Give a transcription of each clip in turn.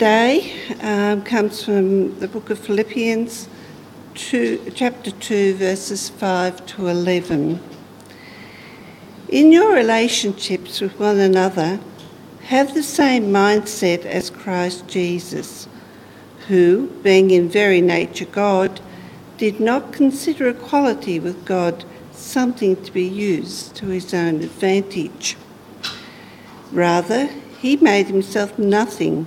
today um, comes from the book of Philippians, two, chapter 2, verses 5 to 11. In your relationships with one another, have the same mindset as Christ Jesus, who, being in very nature God, did not consider equality with God something to be used to his own advantage. Rather, he made himself nothing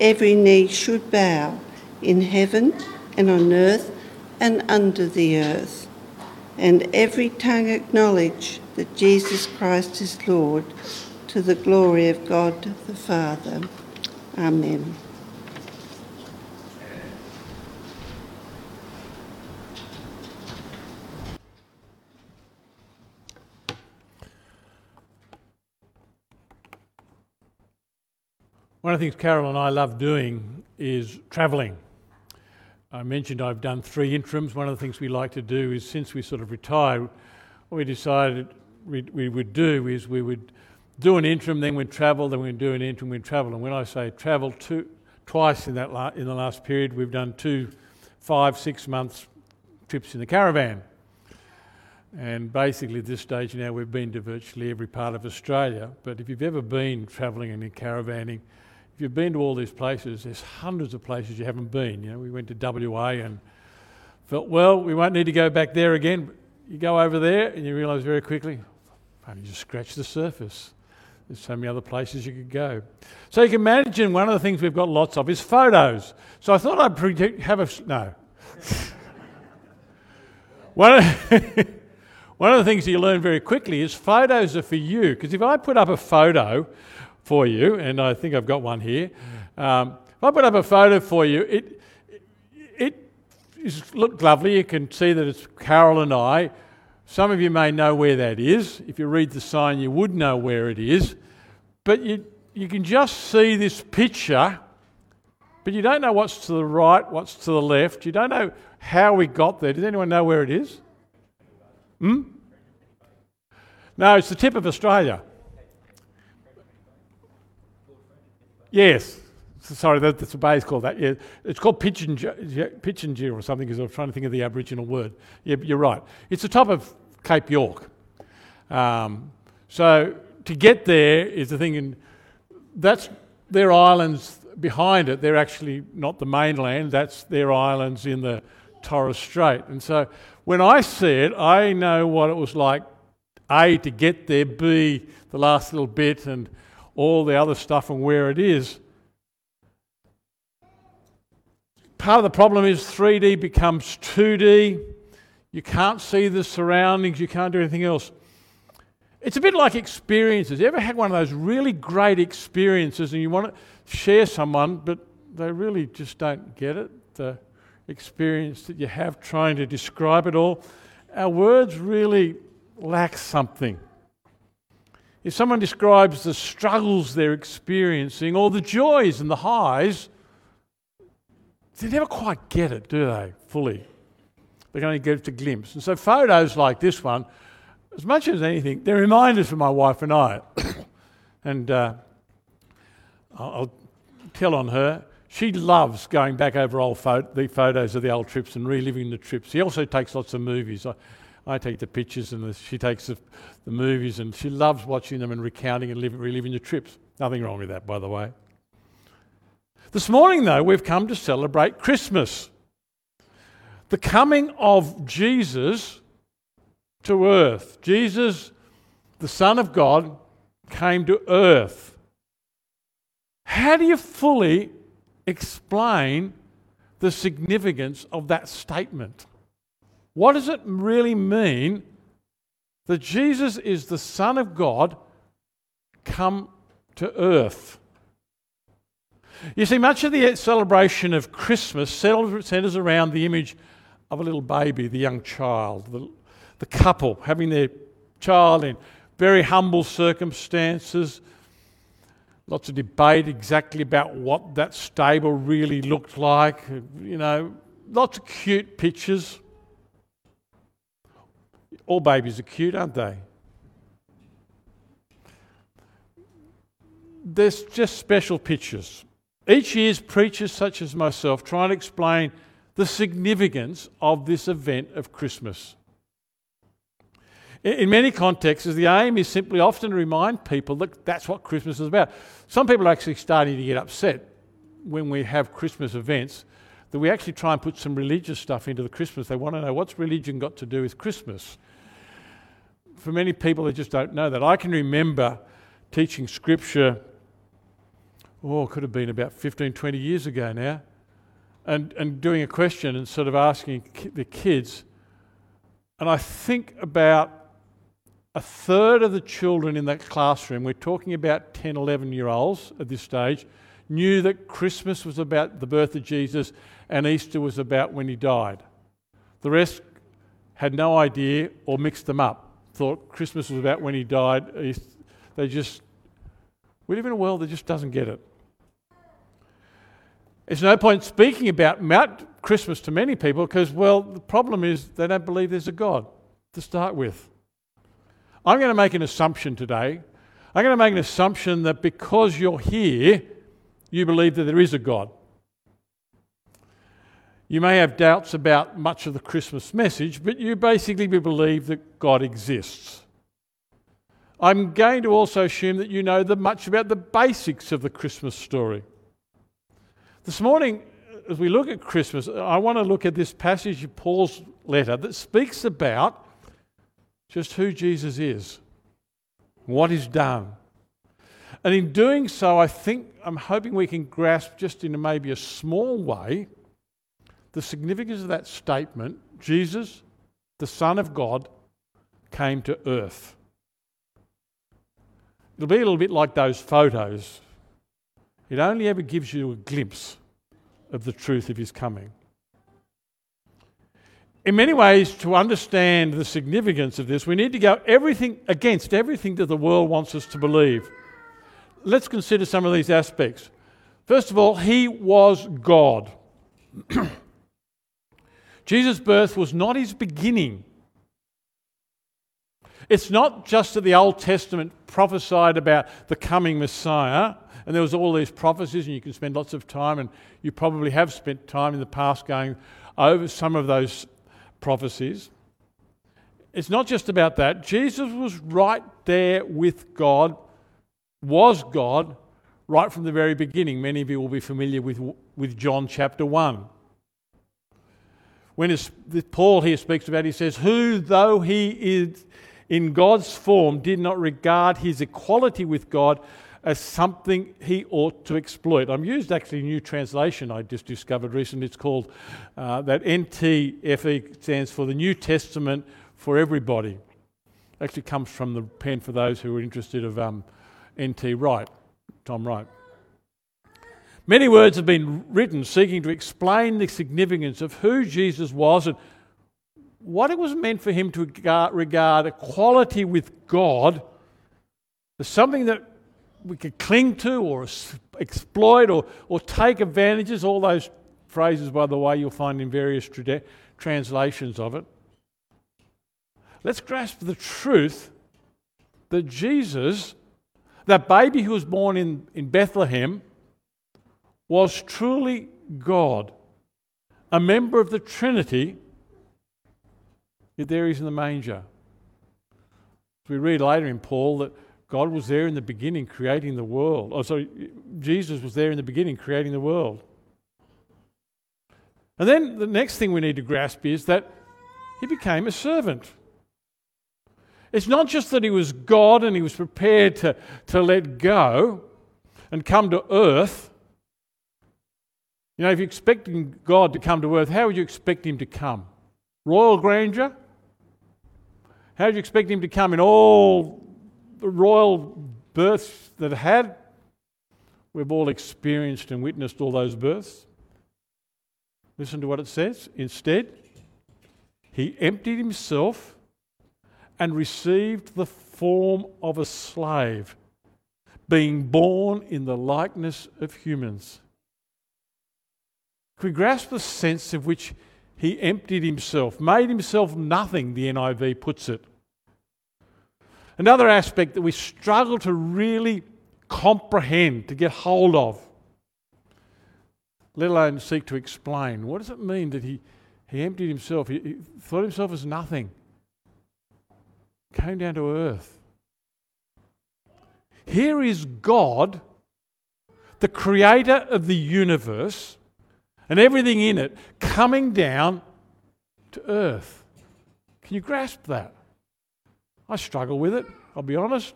every knee should bow in heaven and on earth and under the earth, and every tongue acknowledge that Jesus Christ is Lord to the glory of God the Father. Amen. One of the things Carol and I love doing is travelling. I mentioned I've done three interims. One of the things we like to do is since we sort of retired, what we decided we, we would do is we would do an interim, then we'd travel, then we'd do an interim, we'd travel. And when I say travel two, twice in, that la- in the last period, we've done two five, six months trips in the caravan. And basically, at this stage now, we've been to virtually every part of Australia. But if you've ever been travelling and caravanning, if you've been to all these places, there's hundreds of places you haven't been. You know, we went to WA and felt, well, we won't need to go back there again. You go over there and you realise very quickly, only just scratch the surface. There's so many other places you could go. So you can imagine one of the things we've got lots of is photos. So I thought I'd have a no. one, of, one of the things you learn very quickly is photos are for you. Because if I put up a photo for you, and I think I've got one here. Um, if I put up a photo for you, it, it, looked lovely. You can see that it's Carol and I. Some of you may know where that is. If you read the sign, you would know where it is. But you, you can just see this picture, but you don't know what's to the right, what's to the left. You don't know how we got there. Does anyone know where it is? Hmm? No, it's the tip of Australia. Yes. Sorry, that's a base called that. Yeah, it's called Pitjantjatjara or something because I'm trying to think of the Aboriginal word. Yeah, you're right. It's the top of Cape York. Um, so to get there is the thing, and that's their islands behind it. They're actually not the mainland. That's their islands in the Torres Strait. And so when I see it, I know what it was like. A to get there. B the last little bit and all the other stuff and where it is. Part of the problem is 3D becomes 2D. You can't see the surroundings, you can't do anything else. It's a bit like experiences. You ever had one of those really great experiences and you want to share someone, but they really just don't get it? The experience that you have trying to describe it all. Our words really lack something. If someone describes the struggles they're experiencing or the joys and the highs, they never quite get it, do they, fully? They can only get a glimpse. And so photos like this one, as much as anything, they're reminders for my wife and I. and uh, I'll tell on her. She loves going back over old pho- the photos of the old trips and reliving the trips. She also takes lots of movies. I, I take the pictures and the, she takes the, the, movies and she loves watching them and recounting and reliving the trips. Nothing wrong with that, by the way. This morning, though, we've come to celebrate Christmas. The coming of Jesus to earth. Jesus, the Son of God, came to earth. How do you fully explain the significance of that statement? What does it really mean that Jesus is the Son of God come to earth? You see, much of the celebration of Christmas centers around the image of a little baby, the young child, the, the couple having their child in very humble circumstances. Lots of debate exactly about what that stable really looked like. You know, lots of cute pictures. All babies are cute, aren't they? There's just special pictures. Each year, preachers such as myself try and explain the significance of this event of Christmas. In many contexts, the aim is simply often to remind people that that's what Christmas is about. Some people are actually starting to get upset when we have Christmas events that we actually try and put some religious stuff into the Christmas. They want to know what's religion got to do with Christmas. For many people, they just don't know that. I can remember teaching scripture, oh, it could have been about 15, 20 years ago now and, and doing a question and sort of asking the kids. And I think about a third of the children in that classroom, we're talking about 10, 11 year olds at this stage, knew that Christmas was about the birth of Jesus and Easter was about when he died. The rest had no idea or mixed them up, thought Christmas was about when he died. They just, we live in a world that just doesn't get it. It's no point speaking about Mount Christmas to many people because, well, the problem is they don't believe there's a God to start with. I'm going to make an assumption today. I'm going to make an assumption that because you're here, you believe that there is a God. You may have doubts about much of the Christmas message, but you basically believe that God exists. I'm going to also assume that you know the much about the basics of the Christmas story. This morning, as we look at Christmas, I want to look at this passage of Paul's letter that speaks about just who Jesus is, what he's done. And in doing so, I think, I'm hoping we can grasp just in maybe a small way the significance of that statement Jesus, the Son of God, came to earth. It'll be a little bit like those photos it only ever gives you a glimpse of the truth of his coming. In many ways, to understand the significance of this, we need to go everything against everything that the world wants us to believe. Let's consider some of these aspects. First of all, he was God. Jesus' birth was not his beginning. It's not just that the Old Testament prophesied about the coming Messiah, and there was all these prophecies, and you can spend lots of time, and you probably have spent time in the past going over some of those prophecies. It's not just about that. Jesus was right there with God, was God, right from the very beginning. Many of you will be familiar with, with John chapter 1. When Paul here speaks about, he says, Who, though he is in God's form, did not regard his equality with God as something he ought to exploit. I'm used actually a new translation I just discovered recently. It's called uh, that NTFE stands for the New Testament for Everybody. It Actually comes from the pen for those who are interested of um, N.T. Wright, Tom Wright. Many words have been written seeking to explain the significance of who Jesus was and what it was meant for him to regard equality with God as something that we could cling to or exploit or, or take advantages, all those phrases, by the way, you'll find in various tra- translations of it. Let's grasp the truth that Jesus, that baby who was born in, in Bethlehem, was truly God, a member of the Trinity, yet there he's in the manger. We read later in Paul that God was there in the beginning creating the world. Oh, sorry, Jesus was there in the beginning creating the world. And then the next thing we need to grasp is that he became a servant. It's not just that he was God and he was prepared to, to let go and come to earth. You know, if you're expecting God to come to earth, how would you expect him to come? Royal grandeur? How would you expect him to come in all the royal births that had we've all experienced and witnessed all those births. Listen to what it says. Instead, he emptied himself and received the form of a slave, being born in the likeness of humans. Can we grasp the sense of which he emptied himself, made himself nothing, the NIV puts it? Another aspect that we struggle to really comprehend, to get hold of, let alone seek to explain. What does it mean that he, he emptied himself? He, he thought himself as nothing, came down to earth. Here is God, the creator of the universe and everything in it, coming down to earth. Can you grasp that? I struggle with it, I'll be honest.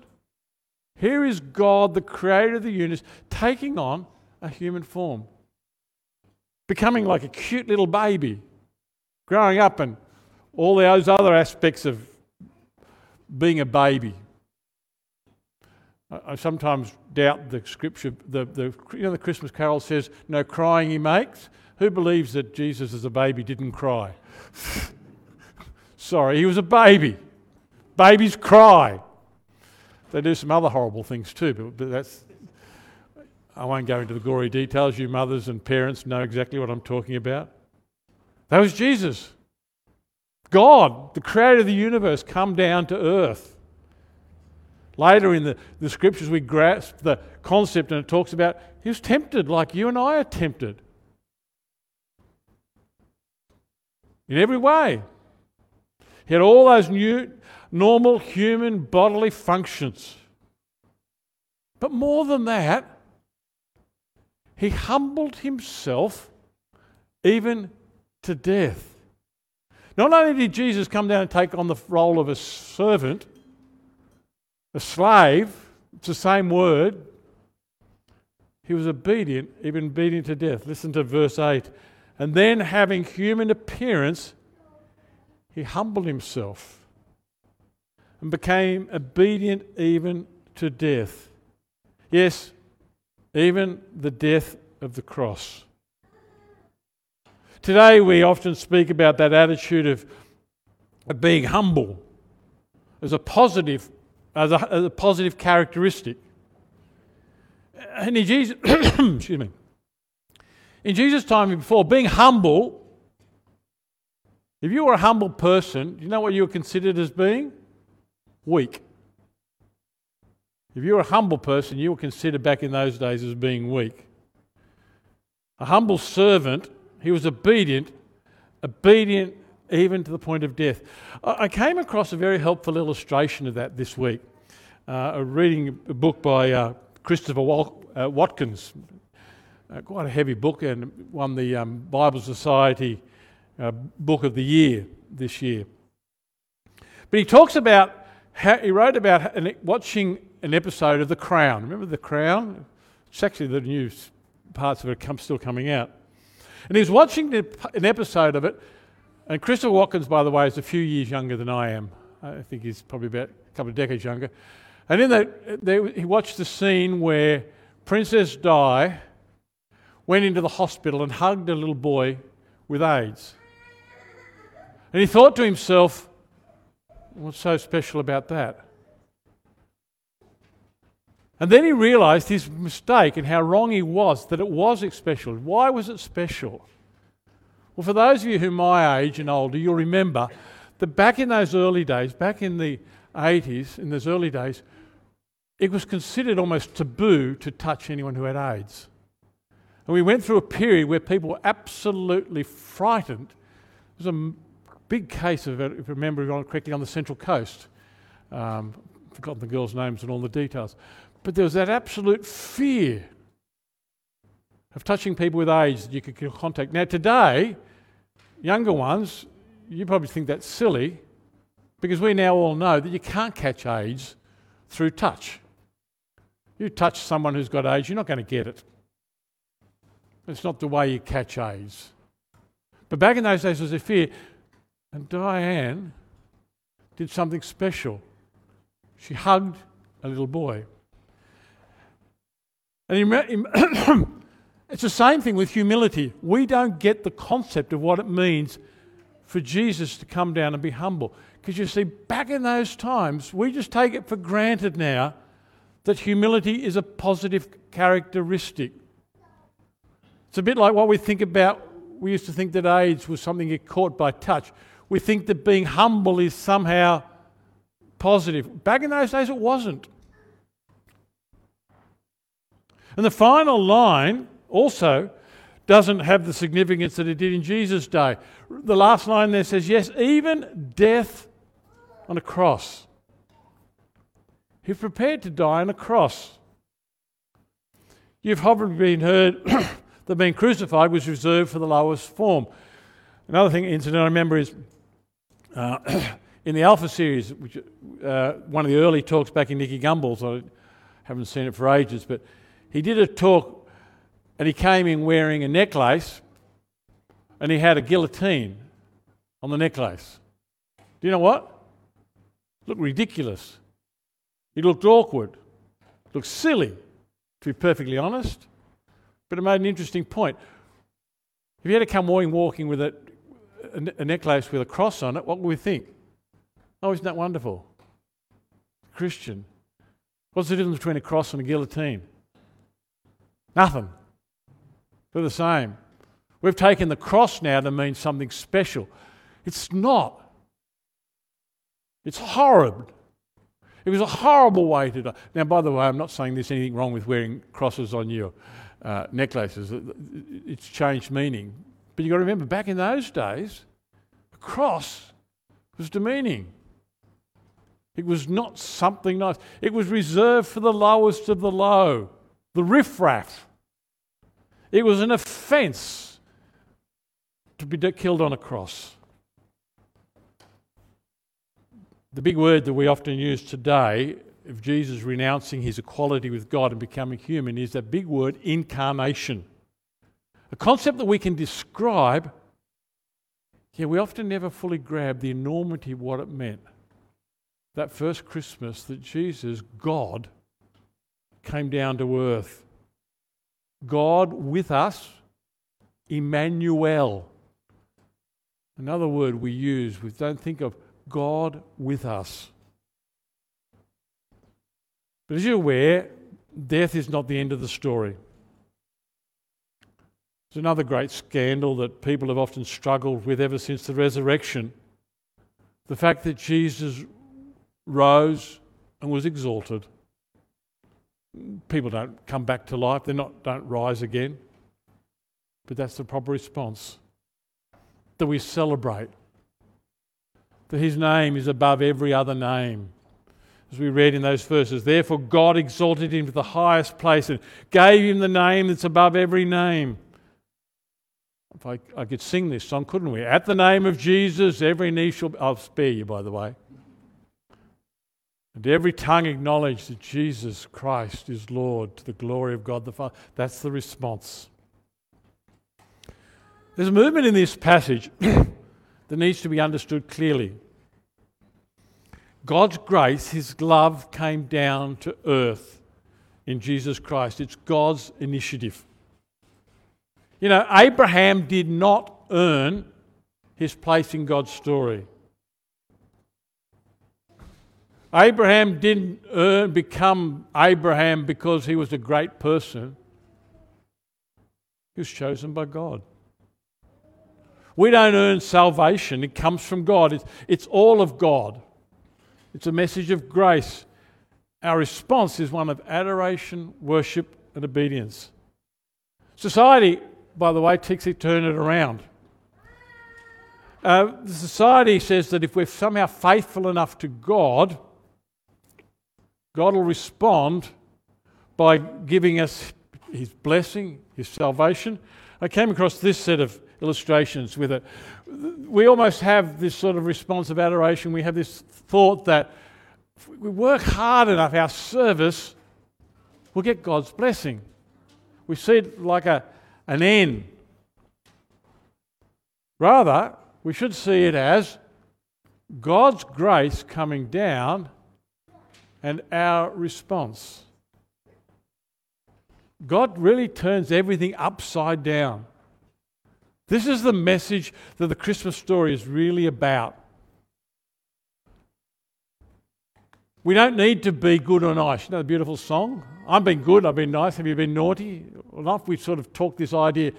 Here is God, the creator of the universe, taking on a human form, becoming like a cute little baby, growing up, and all those other aspects of being a baby. I sometimes doubt the scripture, the, the, you know, the Christmas carol says, No crying he makes. Who believes that Jesus as a baby didn't cry? Sorry, he was a baby. Babies cry. They do some other horrible things too, but, that's. I won't go into the gory details. You mothers and parents know exactly what I'm talking about. That was Jesus. God, the creator of the universe, come down to earth. Later in the, the scriptures, we grasp the concept, and it talks about he was tempted like you and I are tempted. In every way. He had all those new, normal human bodily functions. But more than that, he humbled himself even to death. Not only did Jesus come down and take on the role of a servant, a slave, it's the same word, he was obedient, even obedient to death. Listen to verse 8. And then, having human appearance, he humbled himself and became obedient even to death. Yes, even the death of the cross. Today, we often speak about that attitude of, of being humble as a positive, as a, as a positive characteristic. And in Jesus, excuse me, in Jesus' time before, being humble, if you were a humble person, do you know what you were considered as being? Weak. If you were a humble person, you were considered back in those days as being weak. A humble servant, he was obedient, obedient even to the point of death. I came across a very helpful illustration of that this week. Uh, reading a book by uh, Christopher uh, Watkins, uh, quite a heavy book, and won the um, Bible Society uh, Book of the Year this year. But he talks about he wrote about an, watching an episode of The Crown. Remember The Crown? It's actually the new parts of it come, still coming out. And he was watching an episode of it, and Christopher Watkins, by the way, is a few years younger than I am. I think he's probably about a couple of decades younger. And in that, he watched the scene where Princess Di went into the hospital and hugged a little boy with AIDS. And he thought to himself, What's so special about that? And then he realized his mistake and how wrong he was, that it was special. Why was it special? Well, for those of you who are my age and older, you'll remember that back in those early days, back in the 80s, in those early days, it was considered almost taboo to touch anyone who had AIDS. And we went through a period where people were absolutely frightened. It was a big case of it, if I remember correctly, on the Central Coast. Um, forgotten the girls' names and all the details. But there was that absolute fear of touching people with AIDS that you could contact. Now, today, younger ones, you probably think that's silly because we now all know that you can't catch AIDS through touch. You touch someone who's got AIDS, you're not going to get it. It's not the way you catch AIDS. But back in those days, there was a fear. And Diane did something special. She hugged a little boy. And it's the same thing with humility. We don't get the concept of what it means for Jesus to come down and be humble. Because you see, back in those times, we just take it for granted now that humility is a positive characteristic. It's a bit like what we think about. We used to think that AIDS was something you caught by touch. We think that being humble is somehow positive. Back in those days, it wasn't. And the final line also doesn't have the significance that it did in Jesus' day. The last line there says, Yes, even death on a cross. He prepared to die on a cross. You've probably been heard that being crucified was reserved for the lowest form. Another thing, incident I remember is uh, in the Alpha series, which uh, one of the early talks back in Nicky Gumbel's. I haven't seen it for ages, but he did a talk and he came in wearing a necklace and he had a guillotine on the necklace. Do you know what? It looked ridiculous. It looked awkward. It looked silly, to be perfectly honest. But it made an interesting point. If you had to come walking, with a, a, necklace with a cross on it, what would we think? Oh, isn't that wonderful? Christian. What's the difference between a cross and a guillotine? Nothing. They're the same. We've taken the cross now to mean something special. It's not. It's horrible. It was a horrible way to die. Now, by the way, I'm not saying there's anything wrong with wearing crosses on your uh, necklaces. It's changed meaning. But you've got to remember, back in those days, a cross was demeaning. It was not something nice. It was reserved for the lowest of the low the riffraff. It was an offence to be killed on a cross. The big word that we often use today of Jesus renouncing his equality with God and becoming human is that big word, incarnation. A concept that we can describe, yet we often never fully grab the enormity of what it meant. That first Christmas that Jesus, God, came down to earth. God with us, Emmanuel. Another word we use, we don't think of God with us. But as you're aware, death is not the end of the story. It's another great scandal that people have often struggled with ever since the resurrection. The fact that Jesus rose and was exalted people don't come back to life, they not don't rise again. But that's the proper response. That we celebrate. That his name is above every other name. As we read in those verses, therefore God exalted him to the highest place and gave him the name that's above every name. If I, I could sing this song, couldn't we? At the name of Jesus, every knee shall. I'll spare you, by the way. And every tongue acknowledge that Jesus Christ is Lord to the glory of God the Father. That's the response. There's a movement in this passage that needs to be understood clearly. God's grace, His love came down to earth in Jesus Christ. It's God's initiative. You know, Abraham did not earn his place in God's story. Abraham didn't earn, become Abraham because he was a great person. He was chosen by God. We don't earn salvation, it comes from God. It's, it's all of God, it's a message of grace. Our response is one of adoration, worship, and obedience. Society, by the way, takes it, turn it around. Uh, the society says that if we're somehow faithful enough to God, God will respond by giving us His blessing, His salvation. I came across this set of illustrations with it. We almost have this sort of response of adoration. We have this thought that if we work hard enough, our service will get God's blessing. We see it like a, an end. Rather, we should see it as God's grace coming down and our response. God really turns everything upside down. This is the message that the Christmas story is really about. We don't need to be good or nice. You know the beautiful song? I've been good, I've been nice. Have you been naughty? Enough we sort of talk this idea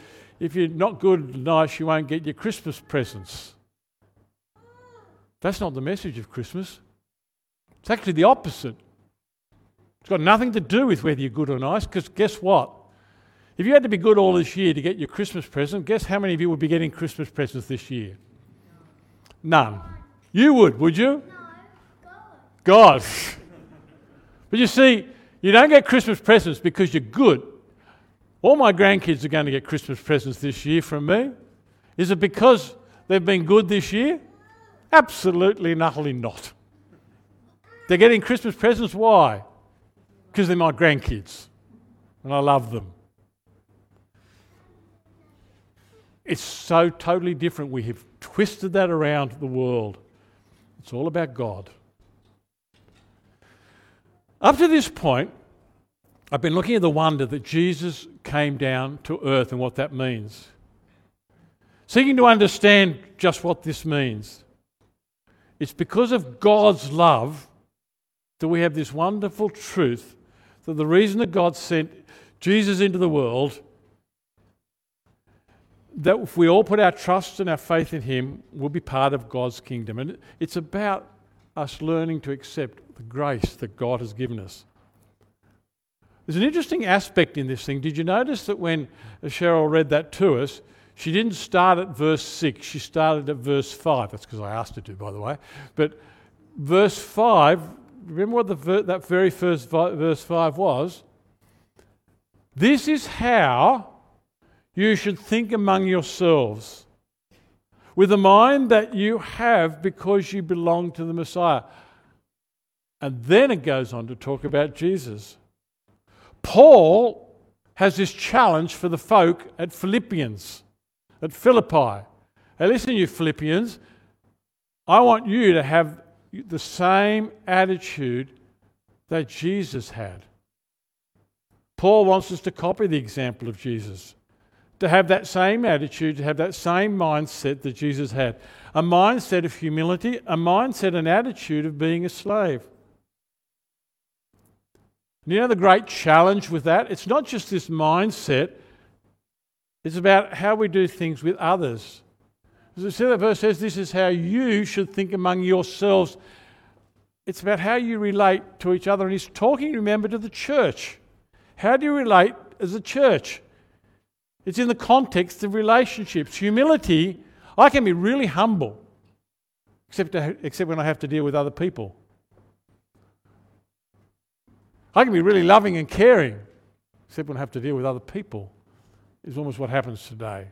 if you're not good nice, you won't get your Christmas presents. That's not the message of Christmas. It's actually the opposite. It's got nothing to do with whether you're good or nice, because guess what? If you had to be good all this year to get your Christmas present, guess how many of you would be getting Christmas presents this year? None. You would, would you? God. but you see, you don't get Christmas presents because you're good. All my grandkids are going to get Christmas presents this year from me. Is it because they've been good this year? Absolutely and utterly not. They're getting Christmas presents. Why? Because they're my grandkids and I love them. It's so totally different. We have twisted that around the world. It's all about God. Up to this point, I've been looking at the wonder that Jesus came down to earth and what that means. Seeking to understand just what this means. It's because of God's love that we have this wonderful truth that the reason that God sent Jesus into the world that if we all put our trust and our faith in Him, we'll be part of God's kingdom. And it's about us learning to accept the grace that God has given us. There's an interesting aspect in this thing. Did you notice that when Cheryl read that to us, she didn't start at verse 6, she started at verse 5. That's because I asked her to, by the way. But verse 5, remember what the, that very first verse 5 was? This is how you should think among yourselves with the mind that you have because you belong to the Messiah. And then it goes on to talk about Jesus. Paul has this challenge for the folk at Philippians, at Philippi. Hey, listen, you Philippians, I want you to have the same attitude that Jesus had. Paul wants us to copy the example of Jesus to have that same attitude, to have that same mindset that Jesus had a mindset of humility, a mindset, an attitude of being a slave. And you know the great challenge with that? It's not just this mindset, it's about how we do things with others. Said, that verse says, This is how you should think among yourselves. It's about how you relate to each other. And he's talking, remember, to the church. How do you relate as a church? It's in the context of relationships. Humility, I can be really humble, except, except when I have to deal with other people. I can be really loving and caring, except when I have to deal with other people, is almost what happens today.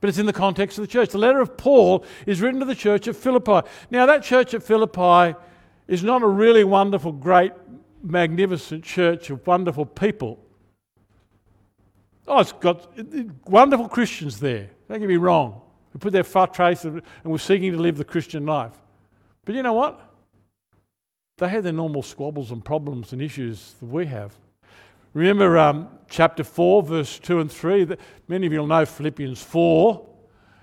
But it's in the context of the church. The letter of Paul is written to the church at Philippi. Now, that church at Philippi is not a really wonderful, great, magnificent church of wonderful people. Oh, it's got wonderful Christians there. Don't get me wrong. Who put their fat trace and were seeking to live the Christian life. But you know what? They had their normal squabbles and problems and issues that we have. Remember um, chapter 4, verse 2 and 3? Many of you will know Philippians 4,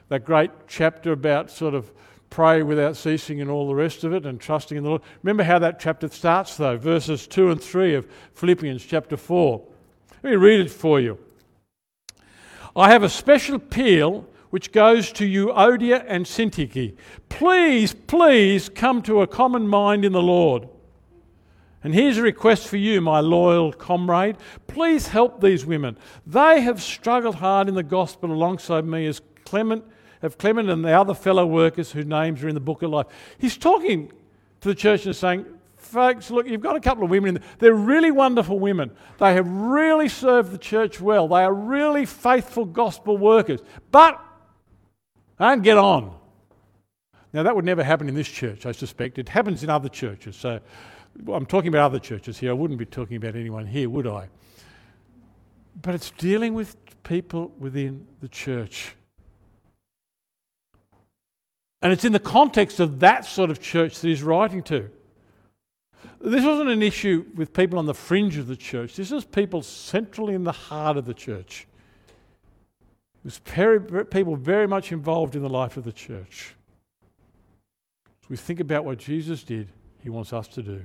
that great chapter about sort of pray without ceasing and all the rest of it and trusting in the Lord. Remember how that chapter starts, though, verses 2 and 3 of Philippians chapter 4. Let me read it for you. I have a special appeal which goes to you, Odia and Syntyche. Please, please come to a common mind in the Lord. And here's a request for you, my loyal comrade. Please help these women. They have struggled hard in the gospel alongside me as Clement, have Clement and the other fellow workers whose names are in the book of life. He's talking to the church and saying, folks, look, you've got a couple of women in there. They're really wonderful women. They have really served the church well. They are really faithful gospel workers. But don't get on. Now, that would never happen in this church, I suspect. It happens in other churches. So I'm talking about other churches here. I wouldn't be talking about anyone here, would I? But it's dealing with people within the church. And it's in the context of that sort of church that he's writing to. This wasn't an issue with people on the fringe of the church. This was people centrally in the heart of the church. It was very, very, people very much involved in the life of the church. As we think about what Jesus did, he wants us to do.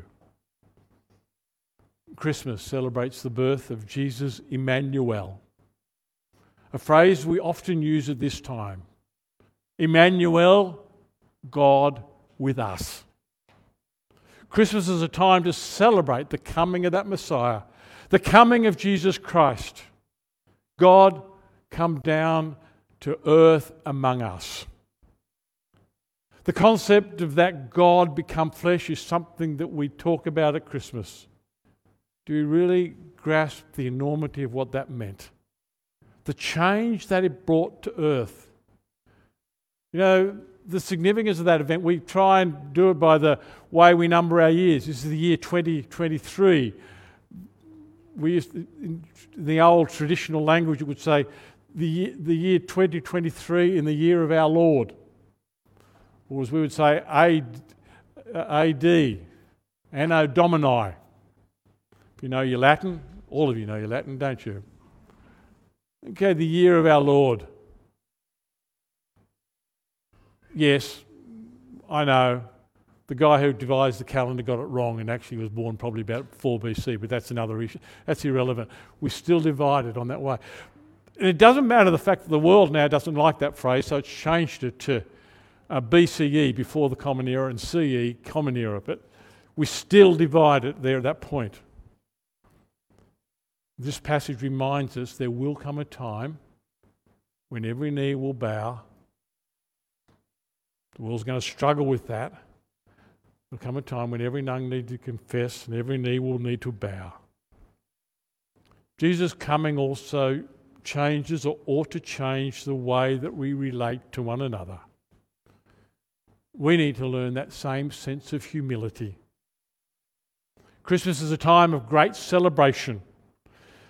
Christmas celebrates the birth of Jesus Emmanuel, a phrase we often use at this time. Emmanuel, God with us. Christmas is a time to celebrate the coming of that Messiah, the coming of Jesus Christ. God come down to earth among us. The concept of that God become flesh is something that we talk about at Christmas. Do we really grasp the enormity of what that meant? The change that it brought to earth. You know, the significance of that event, we try and do it by the way we number our years. This is the year 2023. We used in the old traditional language, it would say the the year 2023 in the year of our Lord. Or as we would say, AD, uh, Anno Domini. If you know your Latin, all of you know your Latin, don't you? Okay, the year of our Lord. Yes, I know. The guy who devised the calendar got it wrong and actually was born probably about 4 BC, but that's another issue. That's irrelevant. We're still divided on that way. And it doesn't matter the fact that the world now doesn't like that phrase, so it's changed it to uh, BCE, before the Common Era, and CE, Common Era. But we still divided there at that point. This passage reminds us there will come a time when every knee will bow the world's going to struggle with that. There'll come a time when every tongue needs to confess and every knee will need to bow. Jesus' coming also changes or ought to change the way that we relate to one another. We need to learn that same sense of humility. Christmas is a time of great celebration,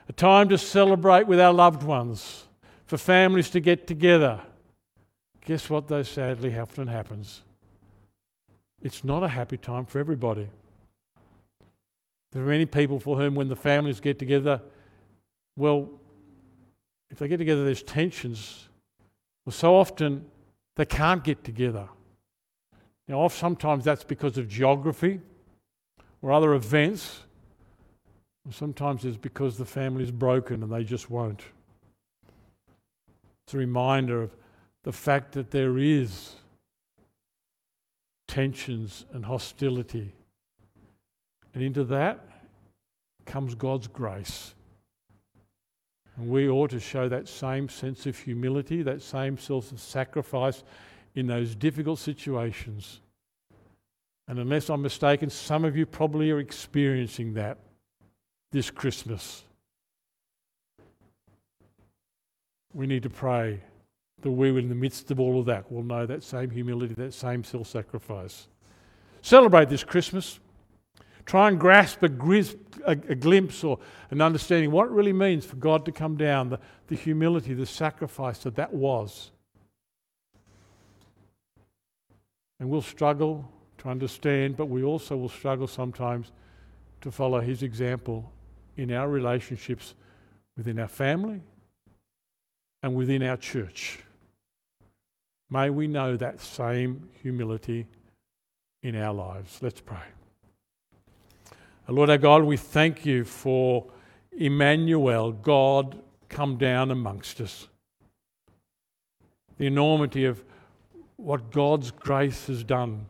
a time to celebrate with our loved ones, for families to get together, Guess what, though, sadly, often happens? It's not a happy time for everybody. There are many people for whom, when the families get together, well, if they get together, there's tensions. Well, so often they can't get together. Now, sometimes that's because of geography or other events. Sometimes it's because the family is broken and they just won't. It's a reminder of the fact that there is tensions and hostility. And into that comes God's grace. And we ought to show that same sense of humility, that same sense of sacrifice in those difficult situations. And unless I'm mistaken, some of you probably are experiencing that this Christmas. We need to pray that we, in the midst of all of that, will know that same humility, that same self sacrifice. Celebrate this Christmas. Try and grasp a, gris- a, a, glimpse or an understanding what it really means for God to come down, the, the humility, the sacrifice that that was. And we'll struggle to understand, but we also will struggle sometimes to follow His example in our relationships within our family and within our church. May we know that same humility in our lives. Let's pray. Lord our God, we thank you for Emmanuel, God come down amongst us. The enormity of what God's grace has done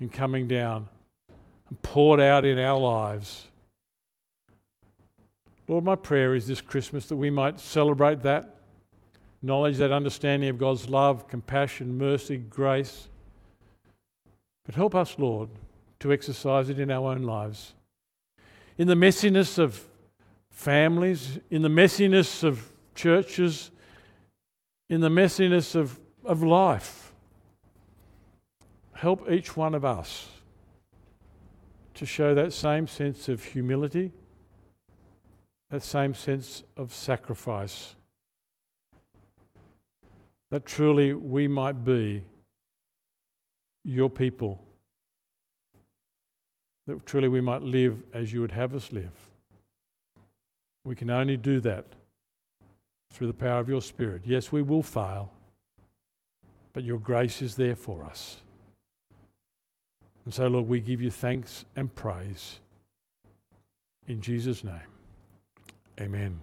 in coming down and poured out in our lives. Lord, my prayer is this Christmas that we might celebrate that knowledge, that understanding of God's love, compassion, mercy, grace. But help us, Lord, to exercise it in our own lives. In the messiness of families, in the messiness of churches, in the messiness of, of life, help each one of us to show that same sense of humility, that same sense of sacrifice that truly we might be your people, that truly we might live as you would have us live. We can only do that through the power of your Spirit. Yes, we will fail, but your grace is there for us. And so, Lord, we give you thanks and praise. In Jesus' name, amen.